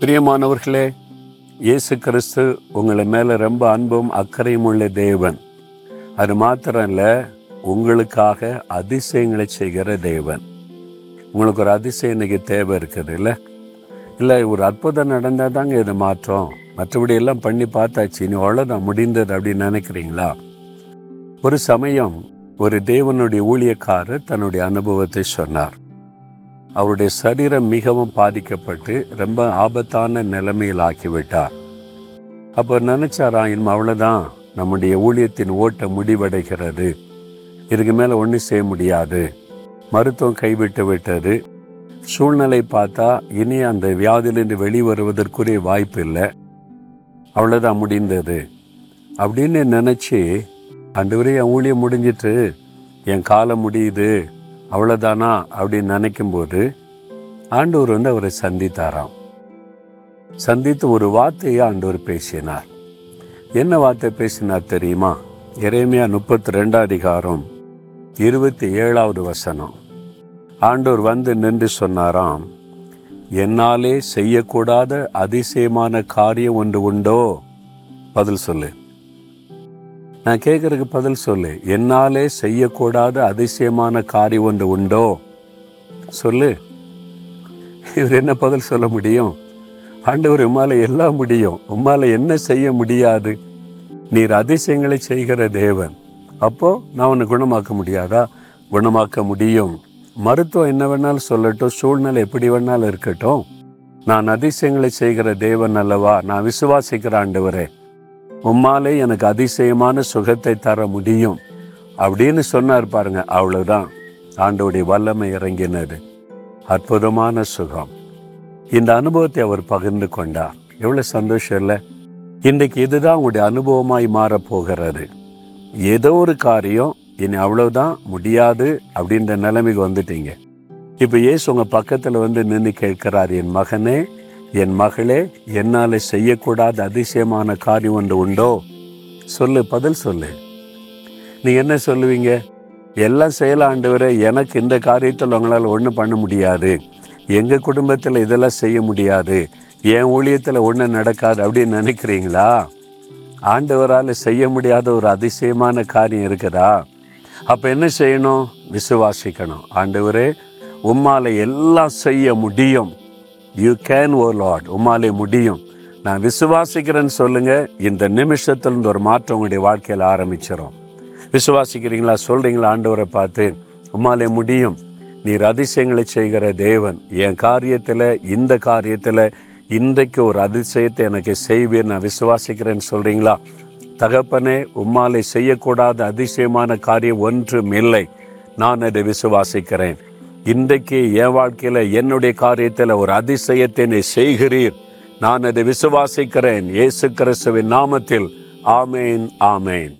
பிரியமானவர்களே இயேசு கிறிஸ்து உங்களை மேலே ரொம்ப அன்பும் அக்கறையும் உள்ள தேவன். அது மாத்திரம் இல்லை உங்களுக்காக அதிசயங்களை செய்கிற தேவன். உங்களுக்கு ஒரு அதிசயம் இன்னைக்கு தேவை இருக்குது இல்லை? இல்லை ஒரு அற்புதம் நடந்தால் தாங்க இது மாற்றம். மற்றபடி எல்லாம் பண்ணி பார்த்தாச்சு இனி அவ்வளோதான் முடிந்தது அப்படின்னு நினைக்கிறீங்களா? ஒரு சமயம் ஒரு தேவனுடைய ஊழியக்காரர் தன்னுடைய அனுபவத்தை சொன்னார். அவருடைய சரீரம் மிகவும் பாதிக்கப்பட்டு ரொம்ப ஆபத்தான நிலைமையில் ஆக்கிவிட்டார். அப்போ நினைச்சாரா இனிமே அவ்வளோதான் நம்முடைய ஊழியத்தின் ஓட்ட முடிவடைகிறது. இதுக்கு மேலே ஒன்றும் செய்ய முடியாது. மருத்துவம் கைவிட்டு விட்டது. சூழ்நிலை பார்த்தா இனி அந்த வியாதியிலிருந்து வெளிவருவதற்குரிய வாய்ப்பு இல்லை. அவ்வளோதான் முடிந்தது. அப்படின்னு நினச்சி ஆண்டவரே என் ஊழியம் முடிஞ்சிட்டு என் காலம் முடியுது. அவ்வளோதானா அப்படின்னு நினைக்கும்போது ஆண்டவர் வந்து அவரை சந்தித்தாராம். சந்தித்து ஒரு வார்த்தையை ஆண்டவர் பேசினார். என்ன வார்த்தை பேசினார் தெரியுமா? இறைமையா முப்பத்தி ரெண்டாம் அதிகாரம் இருபத்தி ஏழாவது வசனம். ஆண்டவர் வந்து நின்று சொன்னாராம் என்னாலே செய்யக்கூடாத அதிசயமான காரியம் ஒன்று உண்டோ? பதில் சொல்லு. நான் கேட்குறதுக்கு பதில் சொல்லு. என்னாலே செய்யக்கூடாத அதிசயமான காரியம் ஒன்று உண்டோ? சொல்லு. இவர் என்ன பதில் சொல்ல முடியும்? ஆண்டவர் உம்மால் எல்லாம் முடியும். உம்மால என்ன செய்ய முடியாது? நீர் அதிசயங்களை செய்கிற தேவன். அப்போ நான் உன்னை குணமாக்க முடியாதா? குணமாக்க முடியும். மருத்துவம் என்ன வேணாலும் சொல்லட்டும். சூழ்நிலை எப்படி வேணாலும் இருக்கட்டும். நான் அதிசயங்களை செய்கிற தேவன் அல்லவா? நான் விசுவாசிக்கிற ஆண்டவரே. உம்மாலே எனக்கு அதிசயமான சுகத்தை தர முடியும். அப்படின்னு சொன்னார் பாருங்க அவ்வளவுதான். ஆண்டோடைய வல்லமை இறங்கினது. அற்புதமான சுகம். இந்த அனுபவத்தை அவர் பகிர்ந்து கொண்டார். எவ்வளவு சந்தோஷம் இல்லை. இன்றைக்கு இதுதான் உங்களுடைய அனுபவமாய் மாறப்போகிறது ஏதோ ஒரு காரியம் இனி அவ்வளவுதான் முடியாது அப்படின்ற நிலைமைக்கு வந்துட்டீங்க. இப்போ ஏசு உங்கள் பக்கத்தில் வந்து நின்று கேட்கிறார் என் மகனே என் மகளே என்னால் செய்யக்கூடாத அதிசயமான காரியம் ஒன்று உண்டோ? சொல்லு பதில் சொல்லு. நீ என்ன சொல்லுவீங்க? எல்லாம் செய்யலாம் எனக்கு இந்த காரியத்தில் உங்களால் ஒன்றும் பண்ண முடியாது. எங்கள் குடும்பத்தில் இதெல்லாம் செய்ய முடியாது. என் ஊழியத்தில் ஒன்றும் நடக்காது அப்படின்னு நினைக்கிறீங்களா? ஆண்டவரால் செய்ய முடியாத ஒரு அதிசயமான காரியம் இருக்குதா? அப்போ என்ன செய்யணும்? விசுவாசிக்கணும். ஆண்டவரே உம்மால் எல்லாம் செய்ய முடியும். யூ கேன் ஓ லார்ட் உமாலே முடியும். நான் விசுவாசிக்கிறேன்னு சொல்லுங்க. இந்த நிமிஷத்துல ஒரு மாற்றம் உங்களுடைய வாழ்க்கையில் ஆரம்பிச்சிடும் விசுவாசிக்கிறீங்களா? சொல்றீங்களா? ஆண்டவரை பார்த்து உம்மாலே முடியும். நீர் அதிசயங்களை செய்கிற தேவன். என் காரியத்தில் இந்த காரியத்தில் இன்றைக்கு ஒரு அதிசயத்தை எனக்கு செய்வீர். நான் விசுவாசிக்கிறேன்னு சொல்கிறீங்களா தகப்பனே உம்மாலே செய்யக்கூடாத அதிசயமான காரியம் ஒன்றும் இல்லை. நான் அதை விசுவாசிக்கிறேன். இன்றைக்கு என் வாழ்க்கையில் என்னுடைய காரியத்தில் ஒரு அதிசயத்தை நீ செய்கிறீர். நான் அதை விசுவாசிக்கிறேன். இயேசு கிறிஸ்துவின் நாமத்தில். ஆமேன் ஆமேன்.